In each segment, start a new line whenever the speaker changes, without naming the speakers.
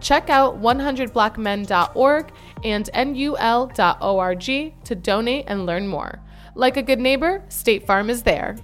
Check out 100blackmen.org and nul.org to donate and learn more. Like a good neighbor, State Farm is there.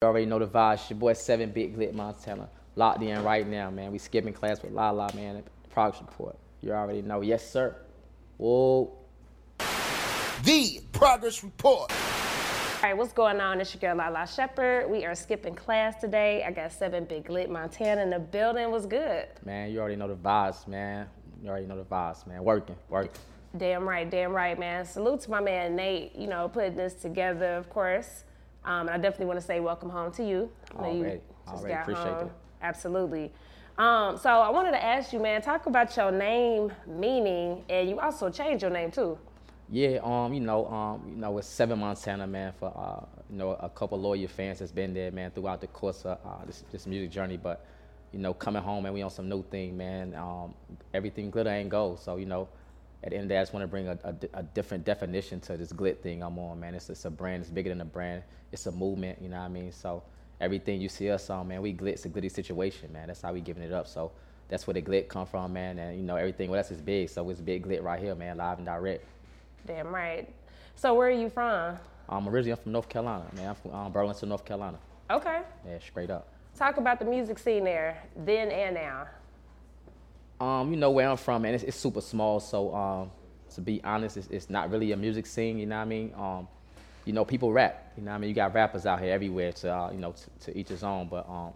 You already know the vibes. Your boy Seven Big Glit Montana. Locked in right now, man. We skipping class with La La, man. Progress report. You already know. Yes, sir. Whoa.
The progress report.
All right, what's going on? It's your girl Lala Shepherd. We are skipping class today. I got seven big glit Montana in the building. Was good.
Man, you already know the vibes, man. You already know the vibes, man. Working, working.
Damn right, damn right, man. Salute to my man Nate. You know, putting this together, of course. Um, and I definitely want to say welcome home to you. Know you
Already, already appreciate
home.
that.
Absolutely. Um, so I wanted to ask you, man, talk about your name meaning, and you also changed your name too.
Yeah, um, you know, um, you know, it's Seven Montana, man. For uh, you know, a couple loyal fans that's been there, man, throughout the course of uh, this this music journey. But you know, coming home, man, we on some new thing, man. Um, everything glitter ain't gold. So you know, at the end of the day, I just want to bring a, a a different definition to this glit thing I'm on, man. It's, it's a brand. It's bigger than a brand. It's a movement. You know what I mean? So everything you see us on, man, we glit's a glitty situation, man. That's how we giving it up. So that's where the glit come from, man. And you know, everything with us is big. So it's big glit right here, man, live and direct.
Damn right. So where are you from?
I'm originally I'm from North Carolina, man. I'm from um, Burlington, North Carolina.
Okay.
Yeah, straight up.
Talk about the music scene there, then and now.
Um, you know where I'm from, man. It's, it's super small, so um, to be honest, it's, it's not really a music scene. You know what I mean? Um, you know, people rap. You know what I mean? You got rappers out here everywhere to uh, you know to, to each his own. But um,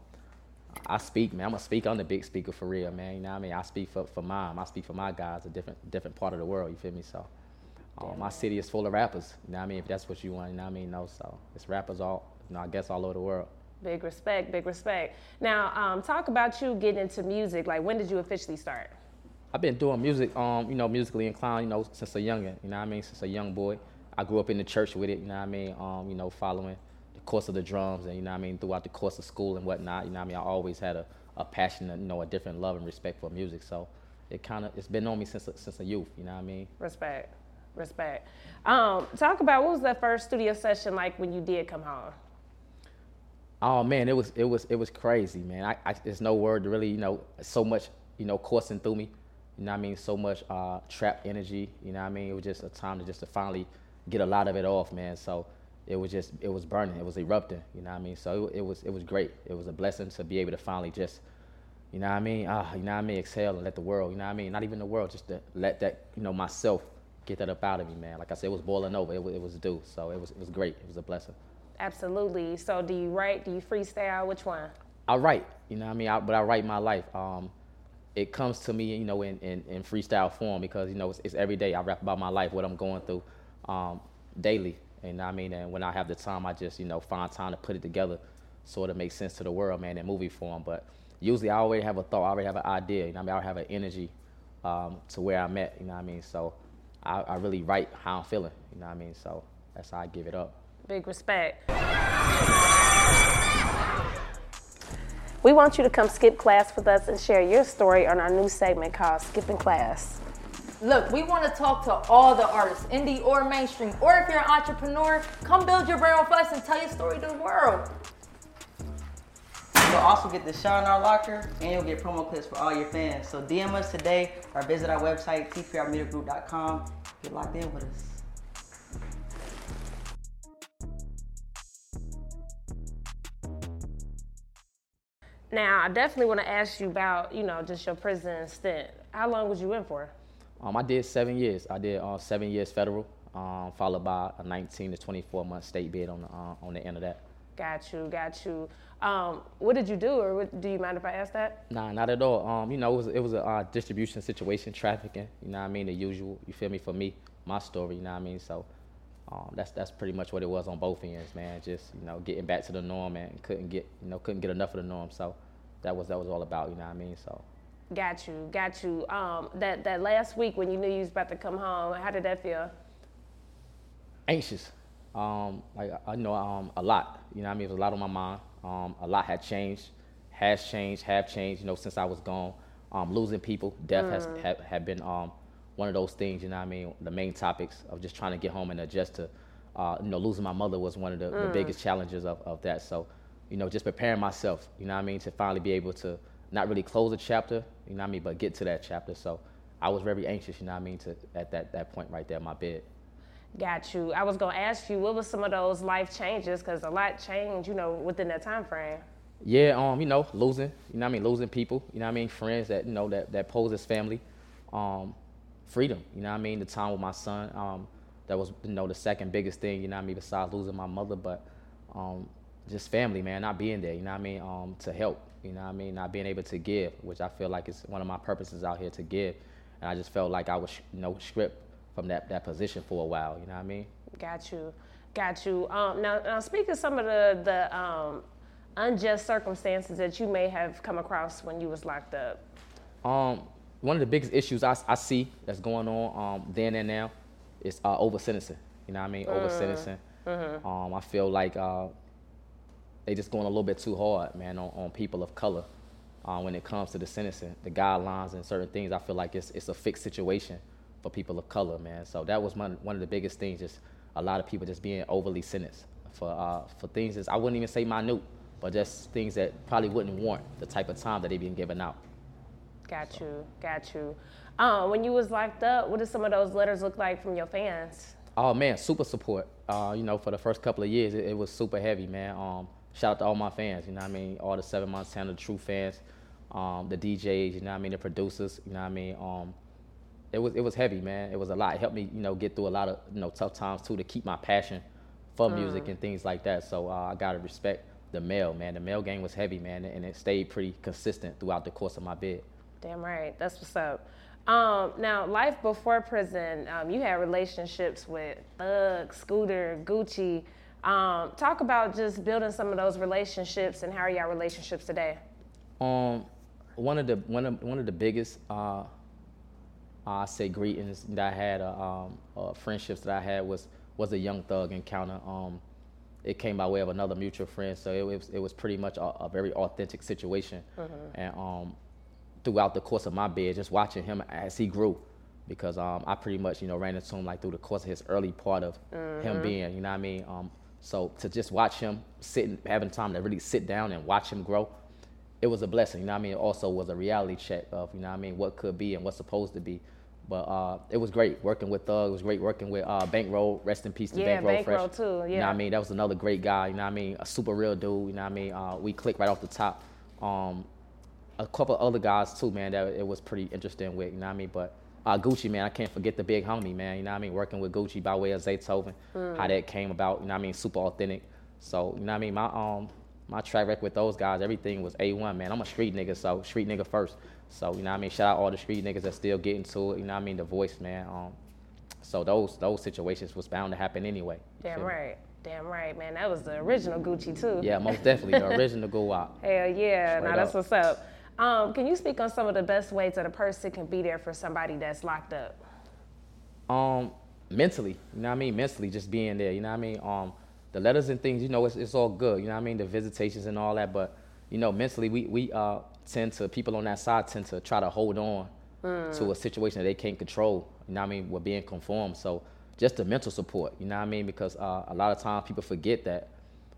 I speak, man. I'm a speaker. I'm the big speaker for real, man. You know what I mean? I speak for, for mine. I speak for my guys, a different different part of the world. You feel me? So. Um, my city is full of rappers. You know what I mean? If that's what you want, you know what I mean? No, so it's rappers all, you know, I guess all over the world.
Big respect, big respect. Now, um, talk about you getting into music. Like, when did you officially start?
I've been doing music, um, you know, musically inclined, you know, since a youngin. You know what I mean? Since a young boy, I grew up in the church with it. You know what I mean? Um, you know, following the course of the drums, and you know what I mean, throughout the course of school and whatnot. You know what I mean? I always had a, a passion, and, you know, a different love and respect for music. So it kind of it's been on me since since a youth. You know what I mean?
Respect, respect. Um, talk about what was that first studio session like when you did come home?
Oh man, it was it was it was crazy, man. I, I there's no word to really, you know, so much, you know, coursing through me. You know what I mean? So much uh, trapped energy. You know what I mean? It was just a time to just to finally get a lot of it off, man. So it was just it was burning, it was erupting. You know what I mean? So it, it was it was great. It was a blessing to be able to finally just, you know I mean? Ah, you know what I mean? Exhale and let the world. You know what I mean? Not even the world, just to let that, you know, myself get that up out of me, man. Like I said, it was boiling over. It was, it was due. So it was it was great. It was a blessing.
Absolutely. So, do you write? Do you freestyle? Which one?
I write, you know what I mean? I, but I write my life. Um, it comes to me, you know, in, in, in freestyle form because, you know, it's, it's every day. I rap about my life, what I'm going through um, daily. And I mean, and when I have the time, I just, you know, find time to put it together so it makes sense to the world, man, in movie form. But usually I already have a thought, I already have an idea, you know what I mean? I already have an energy um, to where I'm at, you know what I mean? So I, I really write how I'm feeling, you know what I mean? So that's how I give it up.
Big respect. We want you to come skip class with us and share your story on our new segment called Skipping Class.
Look, we want to talk to all the artists, indie or mainstream, or if you're an entrepreneur, come build your brand with us and tell your story to the world.
You'll also get the shot in our locker, and you'll get promo clips for all your fans. So DM us today or visit our website, tprmediagroup.com. Get locked in with us.
Now, I definitely want to ask you about, you know, just your prison stint. How long was you in for?
Um, I did seven years. I did uh, seven years federal, um, followed by a 19 to 24 month state bid on the, uh, on the end of that.
Got you, got you. Um, what did you do, or what, do you mind if I ask that?
Nah, not at all. Um, you know, it was it was a uh, distribution situation, trafficking. You know what I mean? The usual. You feel me? For me, my story. You know what I mean? So. Um, that's that's pretty much what it was on both ends, man. Just you know, getting back to the norm and couldn't get you know couldn't get enough of the norm. So that was that was all about. You know what I mean? So.
Got you, got you. Um, that that last week when you knew you was about to come home, how did that feel?
Anxious. Um, like I know um, a lot. You know what I mean? It was a lot on my mind. Um, a lot had changed, has changed, have changed. You know, since I was gone. Um, losing people, death has have, been um, one of those things. You know what I mean? The main topics of just trying to get home and adjust to. Uh, you know, losing my mother was one of the, the biggest challenges of, of that. So, you know, just preparing myself. You know what I mean? To finally be able to not really close a chapter. You know what I mean? But get to that chapter. So. I was very anxious, you know what I mean, to at that, that point right there my bed.
Got you. I was gonna ask you what was some of those life changes, because a lot changed, you know, within that time frame.
Yeah, um, you know, losing, you know what I mean, losing people, you know what I mean, friends that, you know, that, that pose as family. Um, freedom, you know what I mean, the time with my son, um, that was, you know, the second biggest thing, you know what I mean, besides losing my mother, but um, just family, man, not being there, you know what I mean, um, to help, you know what I mean, not being able to give, which I feel like is one of my purposes out here to give. And I just felt like I was, you know, stripped from that, that position for a while, you know what I mean?
Got you, got you. Um, now, now, speak of some of the the um, unjust circumstances that you may have come across when you was locked up.
Um, one of the biggest issues I, I see that's going on um, then and now is uh, over sentencing. You know what I mean? Over sentencing. Um, I feel like uh, they just going a little bit too hard, man, on, on people of color uh, when it comes to the sentencing, the guidelines and certain things. I feel like it's it's a fixed situation for people of color, man. So that was one one of the biggest things. Just a lot of people just being overly sentenced for uh, for things that I wouldn't even say minute, but just things that probably wouldn't warrant the type of time that they've been given out.
Got you, got you. Um, when you was locked up, what did some of those letters look like from your fans?
Oh man, super support. Uh, you know, for the first couple of years, it, it was super heavy, man. Um, shout out to all my fans. You know what I mean? All the Seven Montana true fans, um, the DJs. You know what I mean? The producers. You know what I mean? Um, it was it was heavy, man. It was a lot. It helped me, you know, get through a lot of you know tough times too to keep my passion for music and things like that. So uh, I gotta respect the mail, man. The mail game was heavy, man, and it stayed pretty consistent throughout the course of my bid.
Damn right, that's what's up. Um, now, life before prison, um, you had relationships with Thug, Scooter, Gucci. Um, talk about just building some of those relationships and how are your relationships today?
Um, one of the one of one of the biggest, uh, I say greetings that I had, uh, um, uh, friendships that I had was was a Young Thug encounter. Um, it came by way of another mutual friend, so it was it was pretty much a, a very authentic situation. And um, throughout the course of my bid, just watching him as he grew, because um, I pretty much you know ran into him like through the course of his early part of him being, you know what I mean. Um, so to just watch him sitting, having time to really sit down and watch him grow, it was a blessing. You know what I mean? It also was a reality check of you know what I mean what could be and what's supposed to be. But uh, it was great working with Thug. It was great working with uh, Bankroll. Rest in peace to
Yeah,
Bankroll
Bankroll
Fresh.
too,
You know what I mean? That was another great guy. You know what I mean? A super real dude. You know what I mean? Uh, we clicked right off the top. Um, a couple other guys too, man. That it was pretty interesting with. You know what I mean? But uh, Gucci, man, I can't forget the big homie, man. You know what I mean? Working with Gucci by way of Zaytoven, how that came about. You know what I mean? Super authentic. So you know what I mean? My um my track record with those guys, everything was A1, man. I'm a street nigga, so street nigga first. So you know what I mean? Shout out all the street niggas that still getting to it. You know what I mean? The voice, man. Um, so those those situations was bound to happen anyway.
Damn
me?
right, damn right, man. That was the original Gucci too.
Yeah, most definitely the original out.
Hell yeah,
Straight
now that's
up.
what's up. Um, can you speak on some of the best ways that a person can be there for somebody that's locked up?
um mentally you know what i mean mentally just being there you know what i mean um the letters and things you know it's, it's all good you know what i mean the visitations and all that but you know mentally we we uh tend to people on that side tend to try to hold on to a situation that they can't control You know what I mean? We're being conformed. So just the mental support. You know what I mean? Because uh, a lot of times people forget that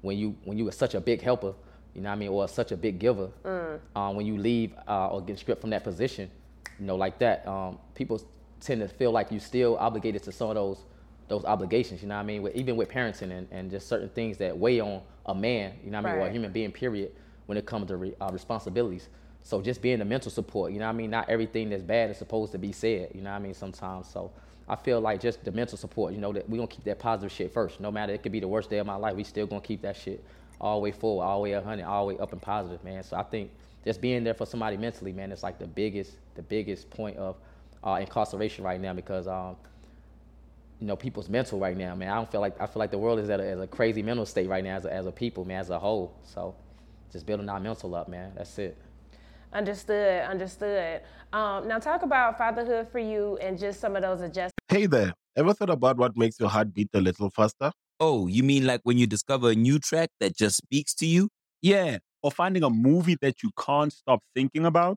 when you when you are such a big helper, you know what I mean, or such a big giver,
Mm.
uh, when you leave uh, or get stripped from that position, you know, like that, um, people tend to feel like you still obligated to some of those those obligations. You know what I mean? With, even with parenting and, and just certain things that weigh on a man. You know what I mean? Or a human being. Period. When it comes to re, uh, responsibilities. So just being the mental support. You know what I mean? Not everything that's bad is supposed to be said. You know what I mean? Sometimes. So. I feel like just the mental support, you know, that we're gonna keep that positive shit first. No matter it could be the worst day of my life, we still gonna keep that shit all the way forward, all the way 100, all the way up and positive, man. So I think just being there for somebody mentally, man, it's like the biggest, the biggest point of uh, incarceration right now because, um, you know, people's mental right now, man. I don't feel like I feel like the world is at a, at a crazy mental state right now as a, as a people, man, as a whole. So just building our mental up, man. That's it.
Understood, understood. Um, now talk about fatherhood for you and just some of those adjustments.
Hey there, ever thought about what makes your heart beat a little faster?
Oh, you mean like when you discover a new track that just speaks to you?
Yeah. Or finding a movie that you can't stop thinking about.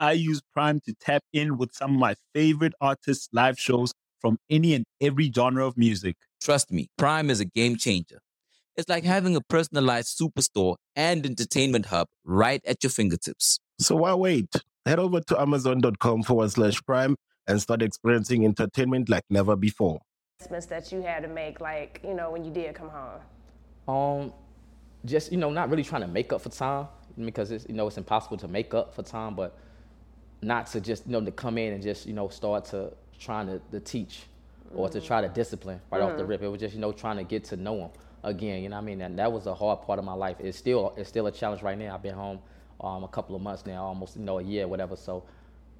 I use Prime to tap in with some of my favorite artists' live shows from any and every genre of music.
Trust me, Prime is a game changer. It's like having a personalized superstore and entertainment hub right at your fingertips.
So why wait? Head over to amazon.com forward slash prime and start experiencing entertainment like never before.
that you had to make, like you know, when you did come home.
Um, just you know, not really trying to make up for time because it's you know it's impossible to make up for time, but not to just you know to come in and just you know start to trying to, to teach or to try to discipline right off the
Mhm.
rip. It was just you know trying to get to know him again. You know what I mean? And that was a hard part of my life. It's still it's still a challenge right now. I've been home um, a couple of months now, almost you know a year, whatever. So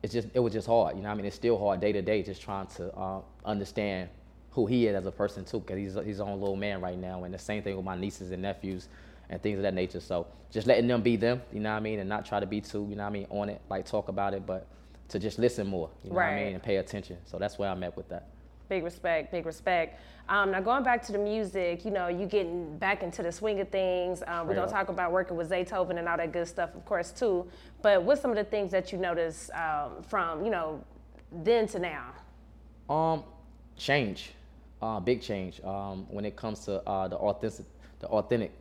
it's just it was just hard. You know what I mean? It's still hard day to day, just trying to uh, understand who he is as a person too, because he's he's his own little man right now. And the same thing with my nieces and nephews and things of that nature. So just letting them be them, you know what I mean, and not try to be too, you know what I mean, on it, like talk about it, but to just listen more, you know what I mean, and pay attention. So that's where I'm at with that.
Big respect, big respect. Um, now going back to the music, you know, you getting back into the swing of things. Um, we're gonna talk about working with Zaytoven and all that good stuff, of course, too. But what's some of the things that you notice um, from, you know, then to now?
Um, change, uh, big change. Um, when it comes to uh, the authentic, the authentic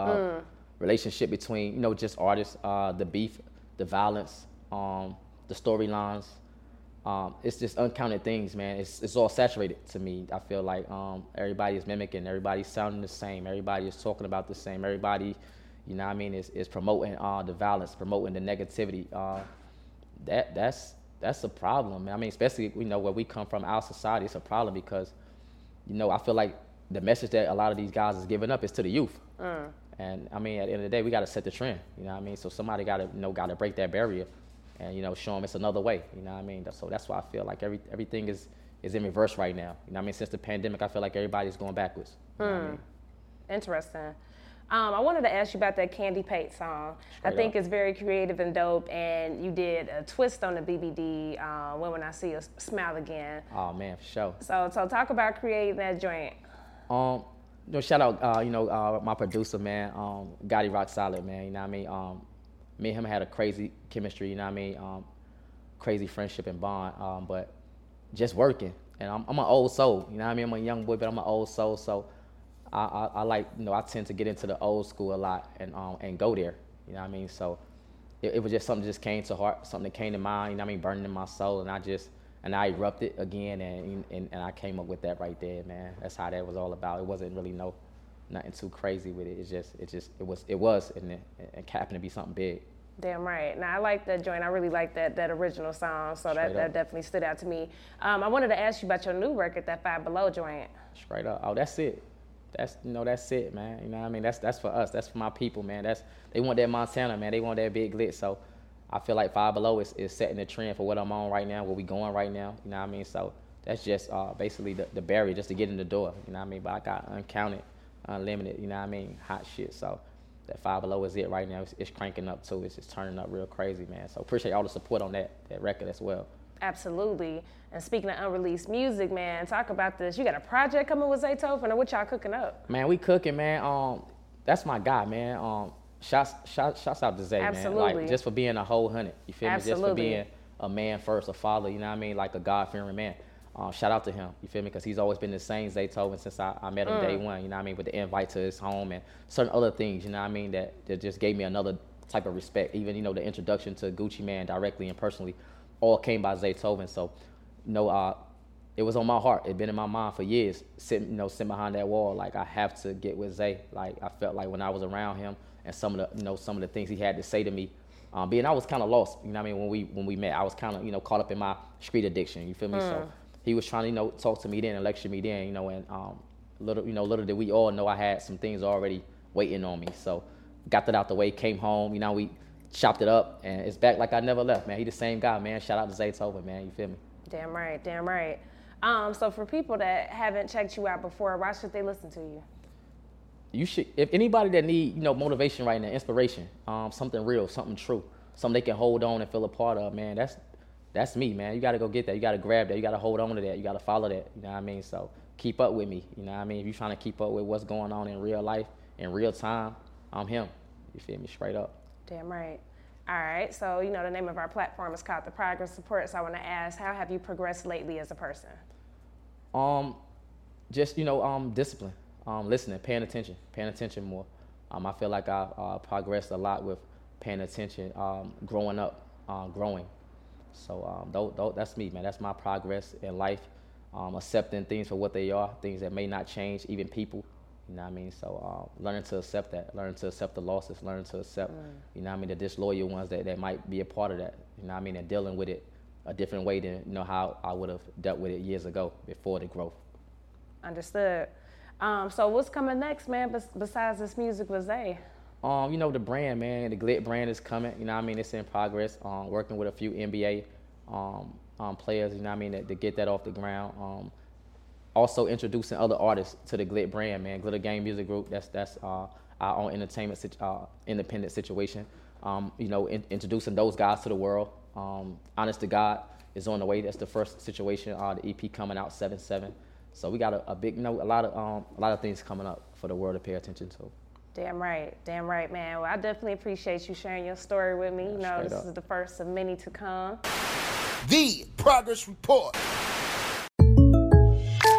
uh,
Mm.
relationship between you know just artists, uh, the beef, the violence, um, the storylines. Um, it's just uncounted things, man. It's it's all saturated to me. I feel like um, everybody is mimicking, everybody's sounding the same, everybody is talking about the same, everybody, you know what I mean, is, is promoting uh, the violence, promoting the negativity. Uh, that that's that's a problem. I mean, especially you know where we come from, our society, it's a problem because, you know, I feel like the message that a lot of these guys is giving up is to the youth.
Mm.
And I mean, at the end of the day, we got to set the trend. You know what I mean? So somebody got to, you know, got to break that barrier, and you know, show them it's another way. You know what I mean? So that's why I feel like every everything is is in reverse right now. You know what I mean? Since the pandemic, I feel like everybody's going backwards. You know what I
Hmm.
mean?
Interesting. Um, I wanted to ask you about that Candy Pate song. I think
up.
it's very creative and dope, and you did a twist on the BBD. Uh, when when I see you smile again.
Oh man, for sure.
So so talk about creating that joint.
Um, you know, shout out, uh, you know, uh, my producer, man, um, Gotti Rock Solid, man. You know what I mean? Um, me and him had a crazy chemistry. You know what I mean? Um, crazy friendship and bond. Um, but just working, and I'm, I'm an old soul. You know what I mean? I'm a young boy, but I'm an old soul. So I, I, I like, you know, I tend to get into the old school a lot and um, and go there. You know what I mean? So it, it was just something that just came to heart, something that came to mind. You know what I mean? Burning in my soul, and I just and I erupted again, and, and and I came up with that right there, man. That's how that was all about. It wasn't really no nothing too crazy with it. It's just it just it was it was and it, it happened to be something big.
Damn right. Now I like that joint. I really like that that original song. So that,
Straight
that
up.
definitely stood out to me. Um, I wanted to ask you about your new record, that Five Below joint.
Straight up. Oh, that's it. That's you know that's it, man. You know what I mean? That's that's for us. That's for my people, man. That's they want that Montana, man. They want that big glit. So I feel like Five Below is, is setting the trend for what I'm on right now, where we going right now. You know what I mean? So that's just uh, basically the, the barrier just to get in the door. You know what I mean? But I got uncounted, unlimited. You know what I mean? Hot shit. So that five below is it right now. It's, it's cranking up too. It's just turning up real crazy, man. So appreciate all the support on that that record as well.
Absolutely. And speaking of unreleased music, man, talk about this. You got a project coming with Zaytoven, or what y'all cooking up?
Man, we cooking, man. Um, that's my guy, man. Um, shouts, shouts, shouts out to Zay, man. Like just for being a whole hundred. You feel me? Just for being a man first, a father. You know what I mean? Like a God fearing man. Uh, shout out to him. You feel me? Because he's always been the same Zaytoven since I, I met him day one. You know what I mean? With the invite to his home and certain other things. You know what I mean? That that just gave me another type of respect. Even you know the introduction to Gucci Mane directly and personally, all came by Zaytoven. So, you know, uh, it was on my heart. It'd been in my mind for years. Sitting, you know, sitting behind that wall, like I have to get with Zay. Like I felt like when I was around him and some of the, you know, some of the things he had to say to me. Um, being I was kind of lost. You know what I mean? When we when we met, I was kind of you know caught up in my street addiction. You feel me? So he was trying to you know talk to me then and lecture me then. You know, and um, little you know little did we all know I had some things already waiting on me. So got that out the way. Came home. You know, we chopped it up and it's back like I never left. Man, he the same guy. Man, shout out to Zaytoven. Man, you feel me?
Damn right, damn right. Um, so for people that haven't checked you out before, why should they listen to you?
You should if anybody that need you know motivation right now inspiration um something real something true something they can hold on and feel a part of man that's that's me man. You got to go get that. You got to grab that. You got to hold on to that. You got to follow that. You know what i mean? So keep up with me. You know what i mean? If you're trying to keep up with what's going on in real life in real time i'm him. You feel me? Straight up.
Damn right. All right. So you know the name of our platform is called the Progress Report So I want to ask, how have you progressed lately as a person?
Um, just you know, um, discipline, um, listening, paying attention, paying attention more. Um, I feel like I uh, progressed a lot with paying attention, um, growing up, uh, growing. So um, that's me, man. That's my progress in life. Um, accepting things for what they are, things that may not change, even people. You know what I mean? So uh, learning to accept that, learning to accept the losses, learning to accept, you know what I mean, the disloyal ones that, that might be a part of that. You know what I mean? And dealing with it a different way than you know how I would have dealt with it years ago before the growth.
Understood. Um, so what's coming next, man? Besides this music with Zay?
Um, you know the brand, man. The Glit brand is coming. You know, I mean, it's in progress. Um, working with a few NBA um, um, players. You know, I mean, to, to get that off the ground. Um, also introducing other artists to the Glit brand, man. Glitter Game Music Group. That's that's uh, our own entertainment, uh, independent situation. Um, you know, in, introducing those guys to the world. Um, Honest to God is on the way. That's the first situation. Uh, the EP coming out seven seven. So we got a, a big, you know, a lot of um, a lot of things coming up for the world to pay attention to.
Damn right, damn right, man. Well, I definitely appreciate you sharing your story with me. you know, this
up.
is the first of many to come.
The Progress Report.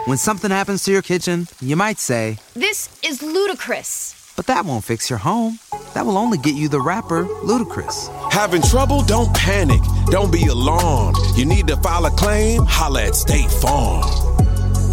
When something happens to your kitchen, you might say,
This is ludicrous.
but that won't fix your home. That will only get you the rapper, Ludacris.
Having trouble? Don't panic. Don't be alarmed. You need to file a claim? Holla at State Farm.